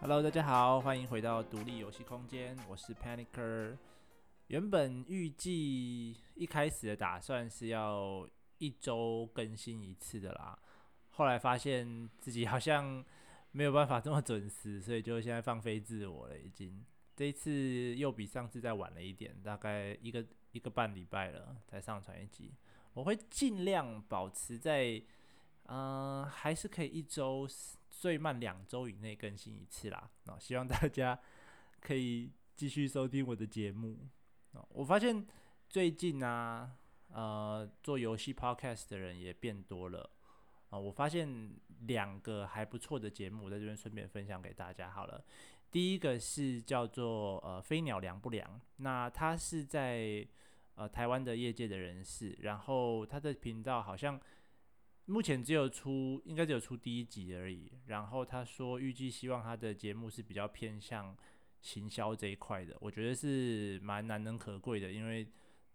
Hello，大家好，欢迎回到独立游戏空间，我是 Panicer。原本预计一开始的打算是要一周更新一次的啦，后来发现自己好像没有办法这么准时，所以就现在放飞自我了。已经这一次又比上次再晚了一点，大概一个一个半礼拜了才上传一集。我会尽量保持在，嗯、还是可以一周。最慢两周以内更新一次啦，哦，希望大家 可以继续收听我的节目。哦，我发现最近啊，呃，做游戏 podcast 的人也变多了。啊，我发现两个还不错的节目，我在这边顺便分享给大家好了。第一个是叫做呃飞鸟凉不凉，那他是在呃台湾的业界的人士，然后他的频道好像。目前只有出，应该只有出第一集而已。然后他说，预计希望他的节目是比较偏向行销这一块的。我觉得是蛮难能可贵的，因为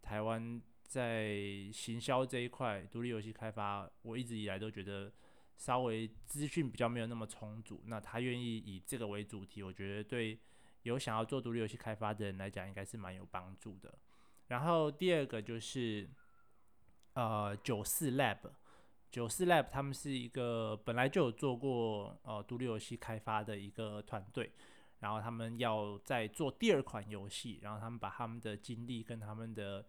台湾在行销这一块，独立游戏开发，我一直以来都觉得稍微资讯比较没有那么充足。那他愿意以这个为主题，我觉得对有想要做独立游戏开发的人来讲，应该是蛮有帮助的。然后第二个就是呃九四 Lab。九四 Lab 他们是一个本来就有做过呃独立游戏开发的一个团队，然后他们要再做第二款游戏，然后他们把他们的经历跟他们的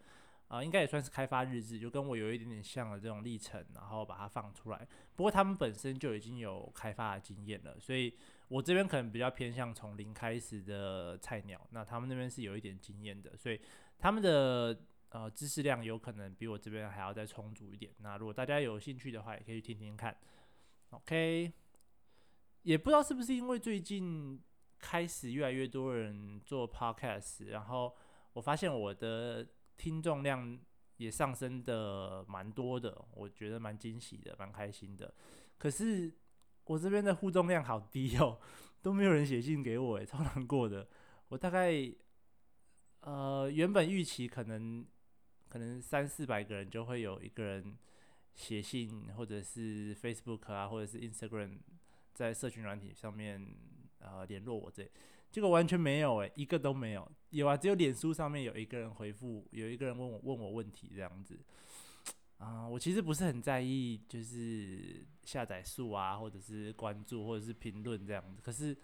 啊、应该也算是开发日志，就跟我有一点点像的这种历程，然后把它放出来。不过他们本身就已经有开发的经验了，所以我这边可能比较偏向从零开始的菜鸟，那他们那边是有一点经验的，所以他们的。呃，知识量有可能比我这边还要再充足一点。那如果大家有兴趣的话，也可以去听听看。OK，也不知道是不是因为最近开始越来越多人做 Podcast，然后我发现我的听众量也上升的蛮多的，我觉得蛮惊喜的，蛮开心的。可是我这边的互动量好低哦，都没有人写信给我，诶，超难过的。我大概呃原本预期可能。可能三四百个人就会有一个人写信，或者是 Facebook 啊，或者是 Instagram，在社群软体上面呃联络我这，结果完全没有诶，一个都没有。有啊，只有脸书上面有一个人回复，有一个人问我问我问题这样子。啊、我其实不是很在意，就是下载数啊，或者是关注，或者是评论这样子。可是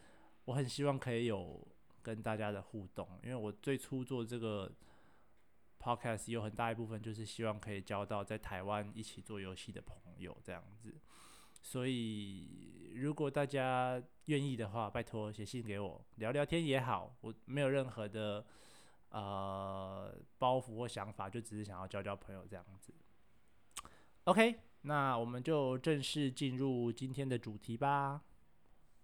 我很希望可以有跟大家的互动，因为我最初做这个。Podcast 有很大一部分就是希望可以交到在台湾一起做游戏的朋友这样子，所以如果大家愿意的话，拜托写信给我聊聊天也好，我没有任何的呃包袱或想法，就只是想要交交朋友这样子。OK，那我们就正式进入今天的主题吧。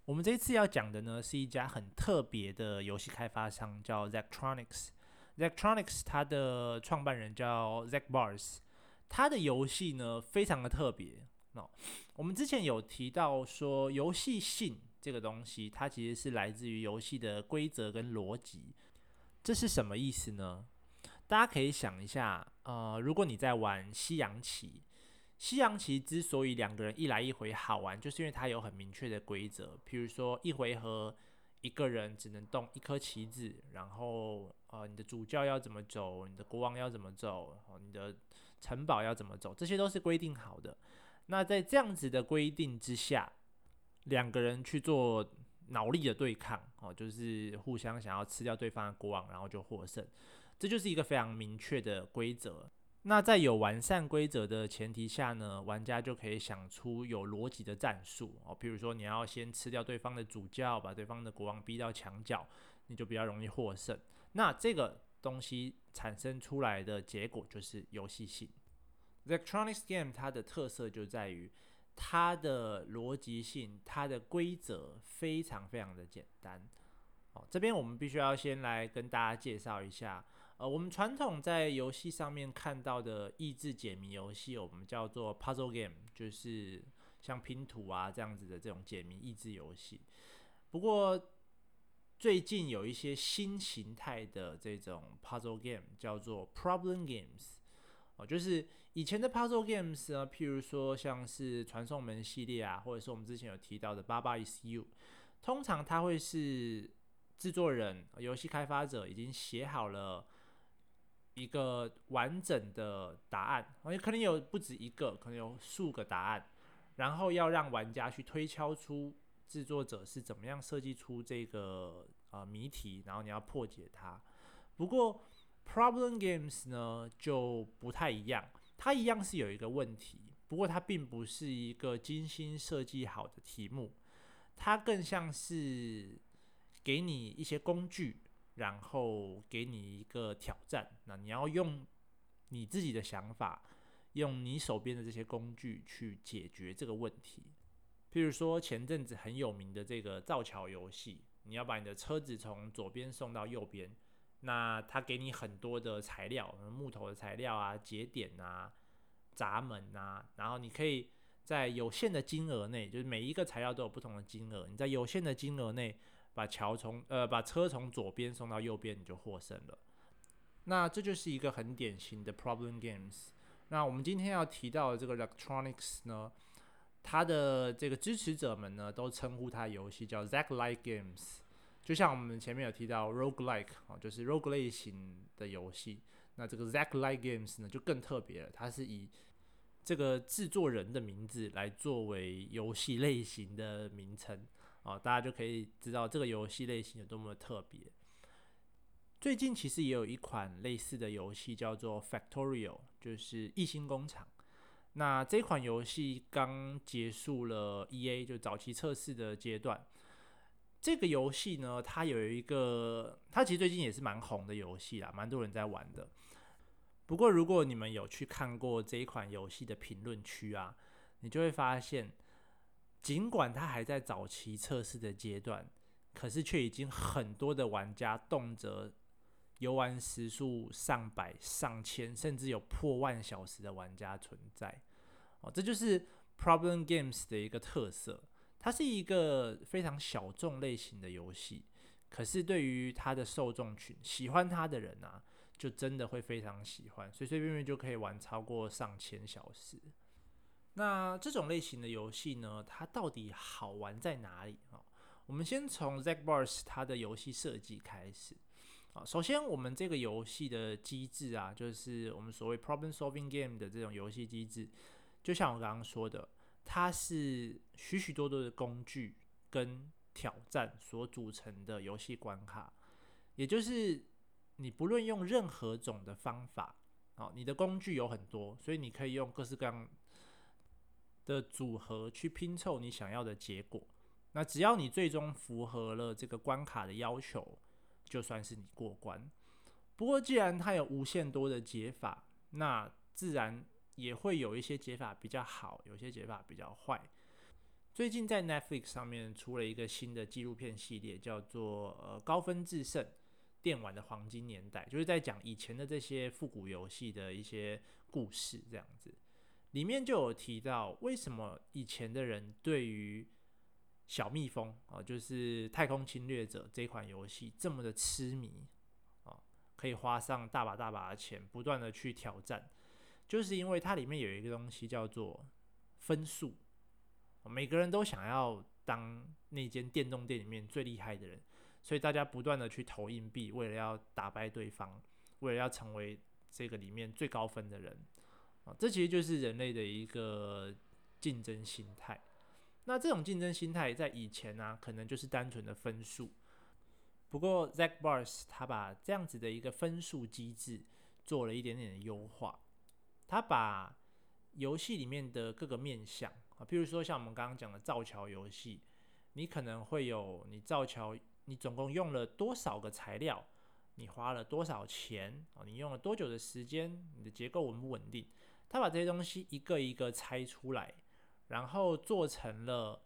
我们这次要讲的呢，是一家很特别的游戏开发商，叫 Zachtronics。Zachtronics 它的创办人叫 Zach Bars，他的游戏呢非常的特别。哦，我们之前有提到说，游戏性这个东西，它其实是来自于游戏的规则跟逻辑。这是什么意思呢？大家可以想一下，呃，如果你在玩西洋棋，西洋棋之所以两个人一来一回好玩，就是因为它有很明确的规则，譬如说一回合。一个人只能动一颗棋子，然后呃，你的主教要怎么走，你的国王要怎么走，你的城堡要怎么走，这些都是规定好的。那在这样子的规定之下，两个人去做脑力的对抗，哦，就是互相想要吃掉对方的国王，然后就获胜，这就是一个非常明确的规则。那在有完善规则的前提下呢，玩家就可以想出有逻辑的战术哦。比如说，你要先吃掉对方的主教，把对方的国王逼到墙角，你就比较容易获胜。那这个东西产生出来的结果就是游戏性。Electronic Game 它的特色就在于它的逻辑性，它的规则非常非常的简单。哦，这边我们必须要先来跟大家介绍一下。呃，我们传统在游戏上面看到的益智解谜游戏，我们叫做 puzzle game，就是像拼图啊这样子的这种解谜益智游戏。不过最近有一些新形态的这种 puzzle game，叫做 problem games。哦，就是以前的 puzzle games 呢，譬如说像是传送门系列啊，或者是我们之前有提到的 Baba Is You，通常它会是制作人、游戏开发者已经写好了一个完整的答案，而且可能有不止一个，可能有数个答案，然后要让玩家去推敲出制作者是怎么样设计出这个呃谜题，然后你要破解它。不过 Problem Games 呢就不太一样，它一样是有一个问题，不过它并不是一个精心设计好的题目，它更像是给你一些工具。然后给你一个挑战，那你要用你自己的想法，用你手边的这些工具去解决这个问题。譬如说前阵子很有名的这个造桥游戏，你要把你的车子从左边送到右边，那他给你很多的材料，木头的材料啊、节点啊、闸门啊，然后你可以在有限的金额内，就是每一个材料都有不同的金额，你在有限的金额内。把桥从呃把车从左边送到右边，你就获胜了。那这就是一个很典型的 problem games。那我们今天要提到的这个 electronics 呢，他的这个支持者们呢都称呼他游戏叫 Zach-like games。就像我们前面有提到 roguelike 啊，就是 rogue 类型的游戏。那这个 Zach-like games 呢就更特别了，它是以这个制作人的名字来作为游戏类型的名称。哦，大家就可以知道这个游戏类型有多么的特别。最近其实也有一款类似的游戏叫做 Factorio，就是异星工厂。那这款游戏刚结束了 EA 就早期测试的阶段。这个游戏呢，它有一个，它其实最近也是蛮红的游戏啦，蛮多人在玩的。不过如果你们有去看过这一款游戏的评论区啊，你就会发现。尽管它还在早期测试的阶段，可是却已经很多的玩家动辄游玩时数上百、上千，甚至有破万小时的玩家存在。哦，这就是 Problem Games 的一个特色。它是一个非常小众类型的游戏，可是对于它的受众群，喜欢它的人啊，就真的会非常喜欢，随随便便就可以玩超过上千小时。那这种类型的游戏呢，它到底好玩在哪里啊？我们先从 Zach Bars 它的游戏设计开始啊。首先，我们这个游戏的机制啊，就是我们所谓 Problem Solving Game 的这种游戏机制，就像我刚刚说的，它是许许多多的工具跟挑战所组成的游戏关卡。也就是你不论用任何种的方法，啊，你的工具有很多，所以你可以用各式各样。的组合去拼凑你想要的结果，那只要你最终符合了这个关卡的要求，就算是你过关。不过既然它有无限多的解法，那自然也会有一些解法比较好，有些解法比较坏。最近在 Netflix 上面出了一个新的纪录片系列，叫做呃高分制胜电玩的黄金年代，就是在讲以前的这些复古游戏的一些故事，这样子。里面就有提到，为什么以前的人对于小蜜蜂啊，就是《太空侵略者》这款游戏这么的痴迷啊，可以花上大把大把的钱，不断的去挑战，就是因为它里面有一个东西叫做分数，每个人都想要当那间电动店里面最厉害的人，所以大家不断的去投硬币，为了要打败对方，为了要成为这个里面最高分的人。这其实就是人类的一个竞争心态。那这种竞争心态在以前呢、可能就是单纯的分数。不过 Zach Bars 他把这样子的一个分数机制做了一点点的优化。他把游戏里面的各个面向啊，譬如说像我们刚刚讲的造桥游戏，你可能会有你造桥，你总共用了多少个材料，你花了多少钱啊，你用了多久的时间，你的结构稳不稳定？他把这些东西一个一个拆出来，然后做成了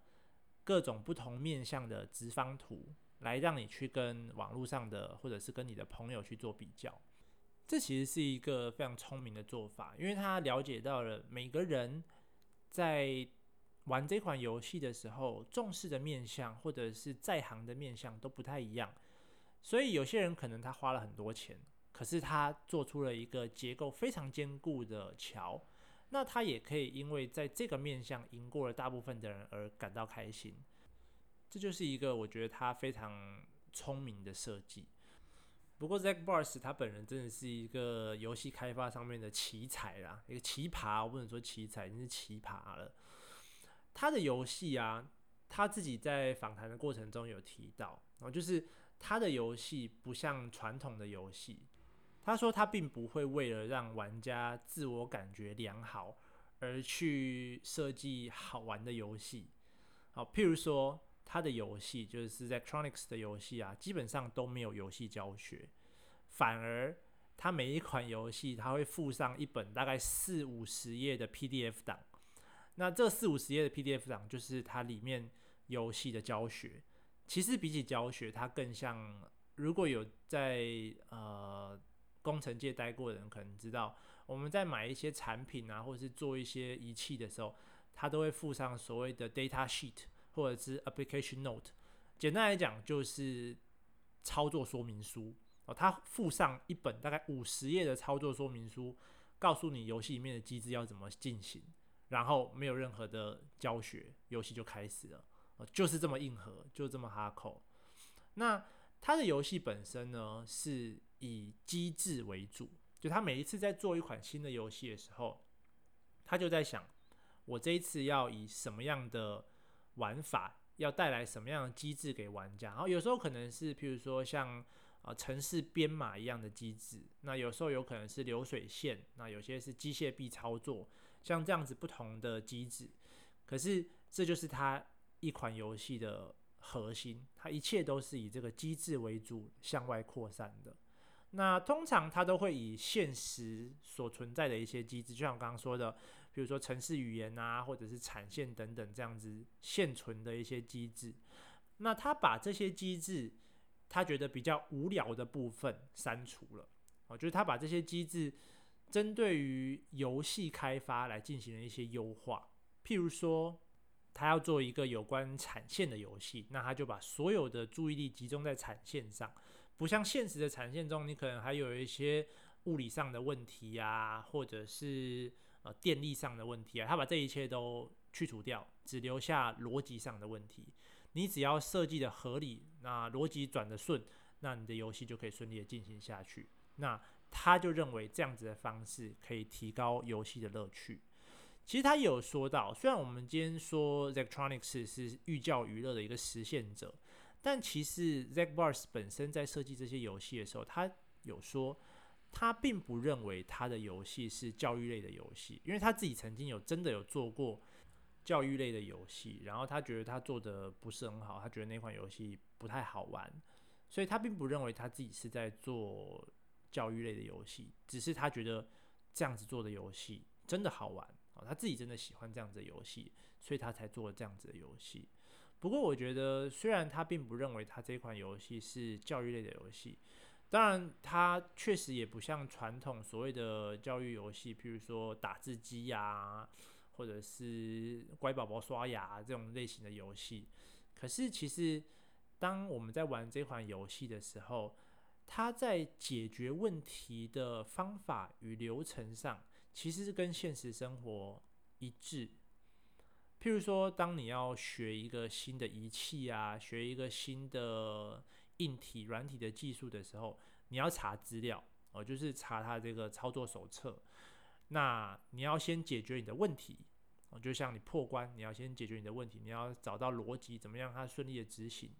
各种不同面向的直方图，来让你去跟网络上的或者是跟你的朋友去做比较。这其实是一个非常聪明的做法，因为他了解到了每个人在玩这款游戏的时候重视的面向或者是在行的面向都不太一样，所以有些人可能他花了很多钱。可是他做出了一个结构非常坚固的桥，那他也可以因为在这个面向赢过了大部分的人而感到开心。这就是一个我觉得他非常聪明的设计。不过，Zack Bars 他本人真的是一个游戏开发上面的奇才啦，一个奇葩，我不能说奇才，已经是奇葩了。他的游戏啊，他自己在访谈的过程中有提到，然后就是他的游戏不像传统的游戏，他说他并不会为了让玩家自我感觉良好而去设计好玩的游戏。好，譬如说。他的游戏就是 Zachtronics 的游戏啊，基本上都没有游戏教学，反而他每一款游戏他会附上一本大概四五十页的 PDF 档，那这四五十页的 PDF 档就是它里面游戏的教学。其实比起教学，它更像，如果有在呃工程界待过的人可能知道，我们在买一些产品啊，或者是做一些仪器的时候，它都会附上所谓的 data sheet。或者是 application note，简单来讲就是操作说明书哦。它附上一本大概五十页的操作说明书，告诉你游戏里面的机制要怎么进行，然后没有任何的教学，游戏就开始了。哦就是这么硬核，就这么哈口。那它的游戏本身呢，是以机制为主，就他每一次在做一款新的游戏的时候，他就在想，我这一次要以什么样的玩法要带来什么样的机制给玩家？然后有时候可能是，譬如说像啊城市编码一样的机制，那有时候有可能是流水线，那有些是机械臂操作，像这样子不同的机制。可是这就是它一款游戏的核心，它一切都是以这个机制为主，向外扩散的。那通常它都会以现实所存在的一些机制，就像我刚刚说的。比如说城市语言啊，或者是产线等等这样子现存的一些机制，那他把这些机制他觉得比较无聊的部分删除了，哦，就是他把这些机制针对于游戏开发来进行了一些优化。譬如说，他要做一个有关产线的游戏，那他就把所有的注意力集中在产线上，不像现实的产线中，你可能还有一些物理上的问题啊，或者是。呃，电力上的问题啊，他把这一切都去除掉，只留下逻辑上的问题。你只要设计的合理，那逻辑转得顺，那你的游戏就可以顺利的进行下去。那他就认为这样子的方式可以提高游戏的乐趣。其实他有说到，虽然我们今天说 Zachtronics 是寓教于乐的一个实现者，但其实 Zach Bars 本身在设计这些游戏的时候，他有说。他并不认为他的游戏是教育类的游戏，因为他自己曾经有真的有做过教育类的游戏，然后他觉得他做的不是很好，他觉得那款游戏不太好玩，所以他并不认为他自己是在做教育类的游戏，只是他觉得这样子做的游戏真的好玩啊，他自己真的喜欢这样子的游戏，所以他才做了这样子的游戏。不过我觉得，虽然他并不认为他这款游戏是教育类的游戏。当然，它确实也不像传统所谓的教育游戏，譬如说打字机呀，或者是乖宝宝刷牙这种类型的游戏。可是，其实当我们在玩这款游戏的时候，它在解决问题的方法与流程上，其实是跟现实生活一致。譬如说，当你要学一个新的仪器啊，学一个新的。硬体、软体的技术的时候，你要查资料哦，就是查它这个操作手册。那你要先解决你的问题哦，就像你破关，你要先解决你的问题，你要找到逻辑，怎么样它顺利的执行。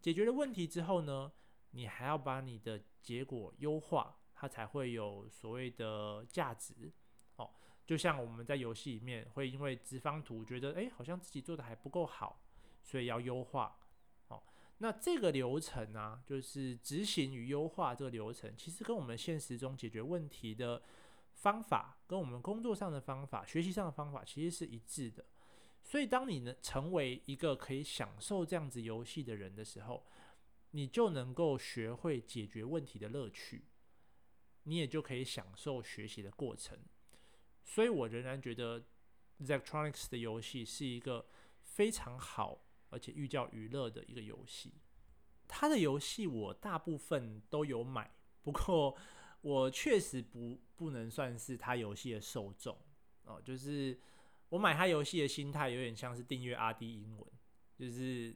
解决了问题之后呢，你还要把你的结果优化，它才会有所谓的价值哦。就像我们在游戏里面会因为直方图觉得，诶，好像自己做的还不够好，所以要优化。那这个流程呢、就是执行与优化这个流程，其实跟我们现实中解决问题的方法，跟我们工作上的方法、学习上的方法，其实是一致的。所以，当你能成为一个可以享受这样子游戏的人的时候，你就能够学会解决问题的乐趣，你也就可以享受学习的过程。所以我仍然觉得 z e c t r o n i c s 的游戏是一个非常好。而且寓教于乐的一个游戏，他的游戏我大部分都有买，不过我确实不不能算是他游戏的受众哦。就是我买他游戏的心态有点像是订阅阿迪英文，就是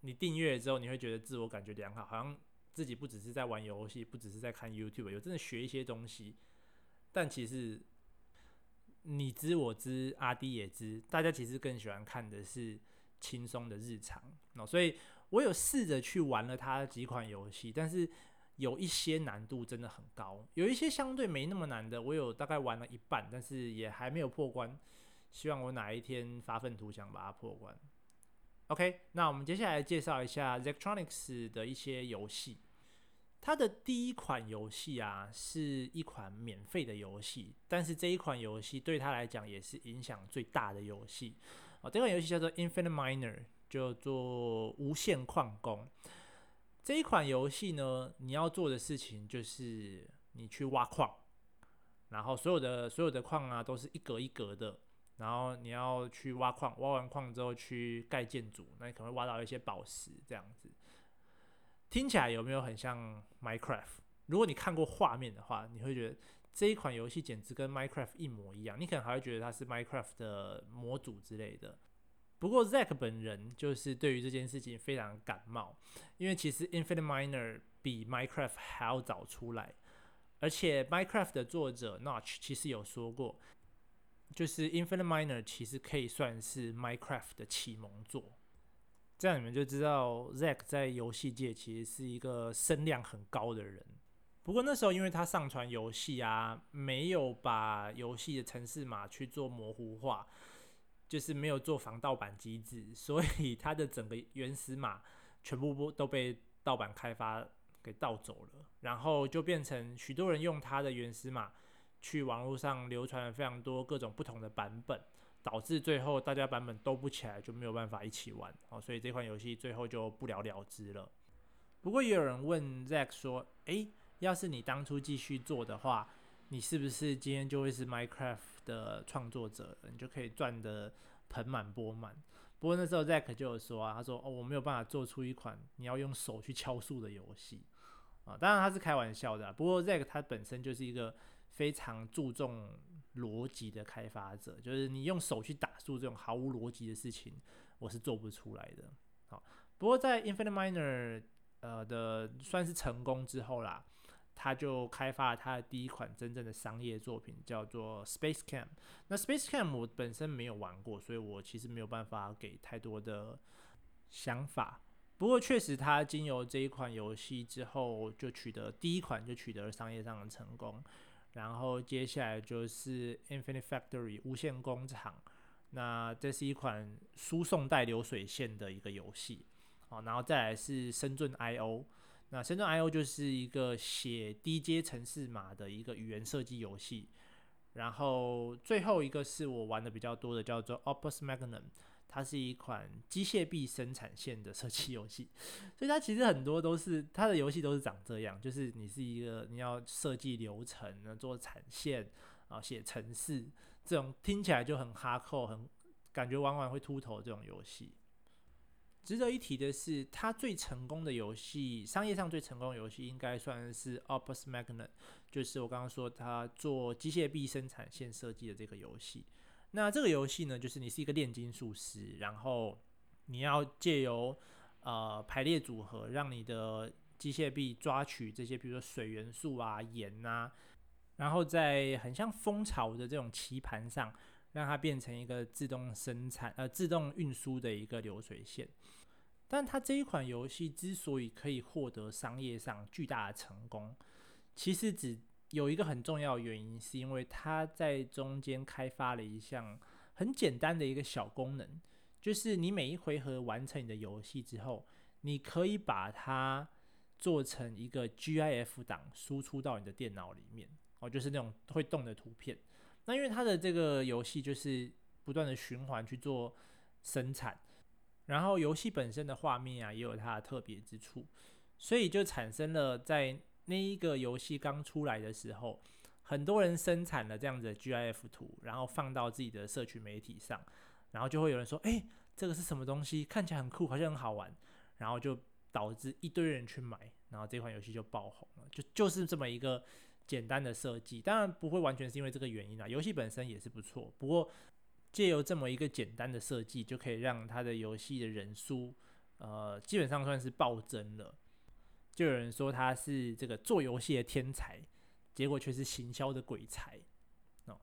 你订阅之后，你会觉得自我感觉良好，好像自己不只是在玩游戏，不只是在看 YouTube，有真的学一些东西。但其实你知我知，阿迪也知，大家其实更喜欢看的是轻松的日常。哦，所以我有试着去玩了它几款游戏，但是有一些难度真的很高，有一些相对没那么难的，我有大概玩了一半，但是也还没有破关。希望我哪一天发愤图强把它破关。OK，那我们接下来介绍一下 Zachtronics 的一些游戏。它的第一款游戏啊，是一款免费的游戏，但是这一款游戏对他来讲也是影响最大的游戏。哦，这款游戏叫做 Infinite Miner，叫做无限矿工。这一款游戏呢，你要做的事情就是你去挖矿，然后所有的所有的矿啊，都是一格一格的。然后你要去挖矿，挖完矿之后去盖建筑，那你可能会挖到一些宝石这样子。听起来有没有很像 Minecraft？如果你看过画面的话，你会觉得这一款游戏简直跟 Minecraft 一模一样。你可能还会觉得它是 Minecraft 的模组之类的。不过 Zach 本人就是对于这件事情非常感冒，因为其实 Infinite Miner 比 Minecraft 还要早出来，而且 Minecraft 的作者 Notch 其实有说过。就是 Infinite Miner 其实可以算是 Minecraft 的启蒙作，这样你们就知道 Zach 在游戏界其实是一个声量很高的人。不过那时候因为他上传游戏啊，没有把游戏的程式码去做模糊化，就是没有做防盗版机制，所以他的整个原始码全部都被盗版开发给盗走了，然后就变成许多人用他的原始码。去网络上流传了非常多各种不同的版本，导致最后大家版本都不起来，就没有办法一起玩哦，所以这款游戏最后就不了了之了。不过也有人问 Zack 说：“诶，要是你当初继续做的话，你是不是今天就会是 Minecraft 的创作者，你就可以赚得盆满钵满？”不过那时候 Zach 就有说啊，他说：“哦，我没有办法做出一款你要用手去敲树的游戏啊。”当然他是开玩笑的，不过 Zach 他本身就是一个。非常注重逻辑的开发者，就是你用手去打树这种毫无逻辑的事情，我是做不出来的。好，不过在 Infinite Miner 呃的算是成功之后啦，他就开发了他的第一款真正的商业作品，叫做 Space Camp。那 Space Camp 我本身没有玩过，所以我其实没有办法给太多的想法。不过确实，他经由这一款游戏之后，就取得第一款就取得了商业上的成功。然后接下来就是 Infinite Factory 无限工厂，那这是一款输送带流水线的一个游戏，好，然后再来是深圳 IO，那深圳 IO 就是一个写低阶程式码的一个语言设计游戏，然后最后一个是我玩的比较多的，叫做 Opus Magnum。它是一款机械臂生产线的设计游戏，所以它其实很多都是它的游戏都是长这样，就是你是一个你要设计流程，做产线啊，写程式，这种听起来就很哈扣，很感觉玩完会秃头这种游戏。值得一提的是，它最成功的游戏，商业上最成功的游戏应该算是 Opus Magnum，就是我刚刚说它做机械臂生产线设计的这个游戏。那这个游戏呢，就是你是一个炼金术师，然后你要借由呃排列组合，让你的机械臂抓取这些，比如说水元素啊、盐啊，然后在很像蜂巢的这种棋盘上，让它变成一个自动生产呃自动运输的一个流水线。但它这一款游戏之所以可以获得商业上巨大的成功，其实只有一个很重要的原因，是因为它在中间开发了一项很简单的一个小功能，就是你每一回合完成你的游戏之后，你可以把它做成一个 GIF 档输出到你的电脑里面，哦，就是那种会动的图片。那因为它的这个游戏就是不断的循环去做生产，然后游戏本身的画面啊也有它的特别之处，所以就产生了在那一个游戏刚出来的时候，很多人生产了这样子的 GIF 图，然后放到自己的社群媒体上，然后就会有人说：“诶，这个是什么东西？看起来很酷，好像很好玩。”然后就导致一堆人去买，然后这款游戏就爆红了。就就是这么一个简单的设计，当然不会完全是因为这个原因啊。游戏本身也是不错，不过借由这么一个简单的设计，就可以让它的游戏的人数呃，基本上算是暴增了。就有人说他是这个做游戏的天才，结果却是行销的鬼才。哦，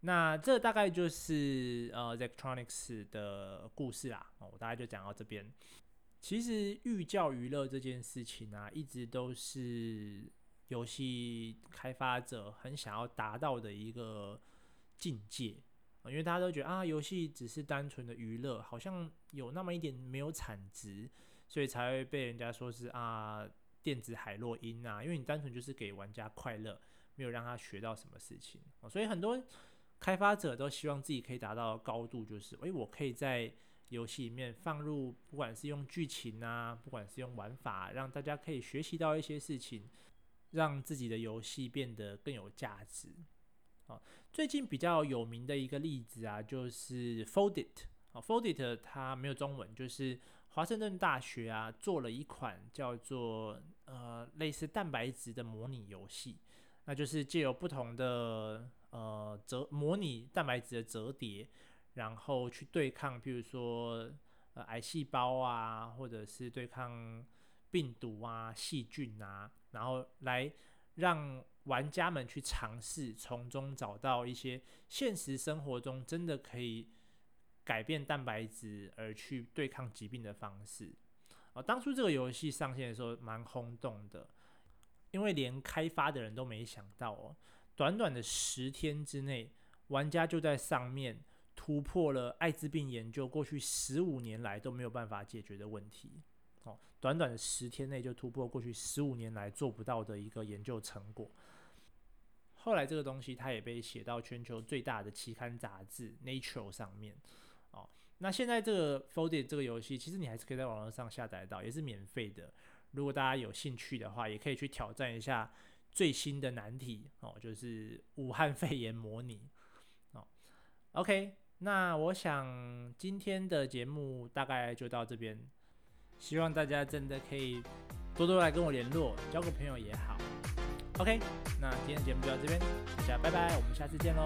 那这大概就是呃 z e c t r o n i c s 的故事啦。哦，我大概就讲到这边。其实寓教于乐这件事情啊，一直都是游戏开发者很想要达到的一个境界。因为大家都觉得啊，游戏只是单纯的娱乐，好像有那么一点没有产值，所以才会被人家说是啊电子海洛因啊。因为你单纯就是给玩家快乐，没有让他学到什么事情。所以很多开发者都希望自己可以达到高度，就是诶，我可以在游戏里面放入，不管是用剧情啊，不管是用玩法，让大家可以学习到一些事情，让自己的游戏变得更有价值。最近比较有名的一个例子啊，就是 Foldit 啊，Foldit 它没有中文，就是华盛顿大学啊做了一款叫做呃类似蛋白质的模拟游戏，那就是借由不同的呃折模拟蛋白质的折叠，然后去对抗，譬如说呃癌细胞啊，或者是对抗病毒啊、细菌啊，然后来让玩家们去尝试从中找到一些现实生活中真的可以改变蛋白质而去对抗疾病的方式。啊，当初这个游戏上线的时候蛮轰动的，因为连开发的人都没想到哦，短短的十天之内，玩家就在上面突破了艾滋病研究过去十五年来都没有办法解决的问题。哦，短短的十天内就突破过去十五年来做不到的一个研究成果。后来这个东西它也被写到全球最大的期刊杂志《Nature》上面。哦，那现在这个《Foldit》这个游戏，其实你还是可以在网络上下载到，也是免费的。如果大家有兴趣的话，也可以去挑战一下最新的难题哦，就是武汉肺炎模拟。哦，OK，那我想今天的节目大概就到这边。希望大家真的可以多多来跟我联络，交个朋友也好。OK，那今天的节目就到这边，大家拜拜，我们下次见喽。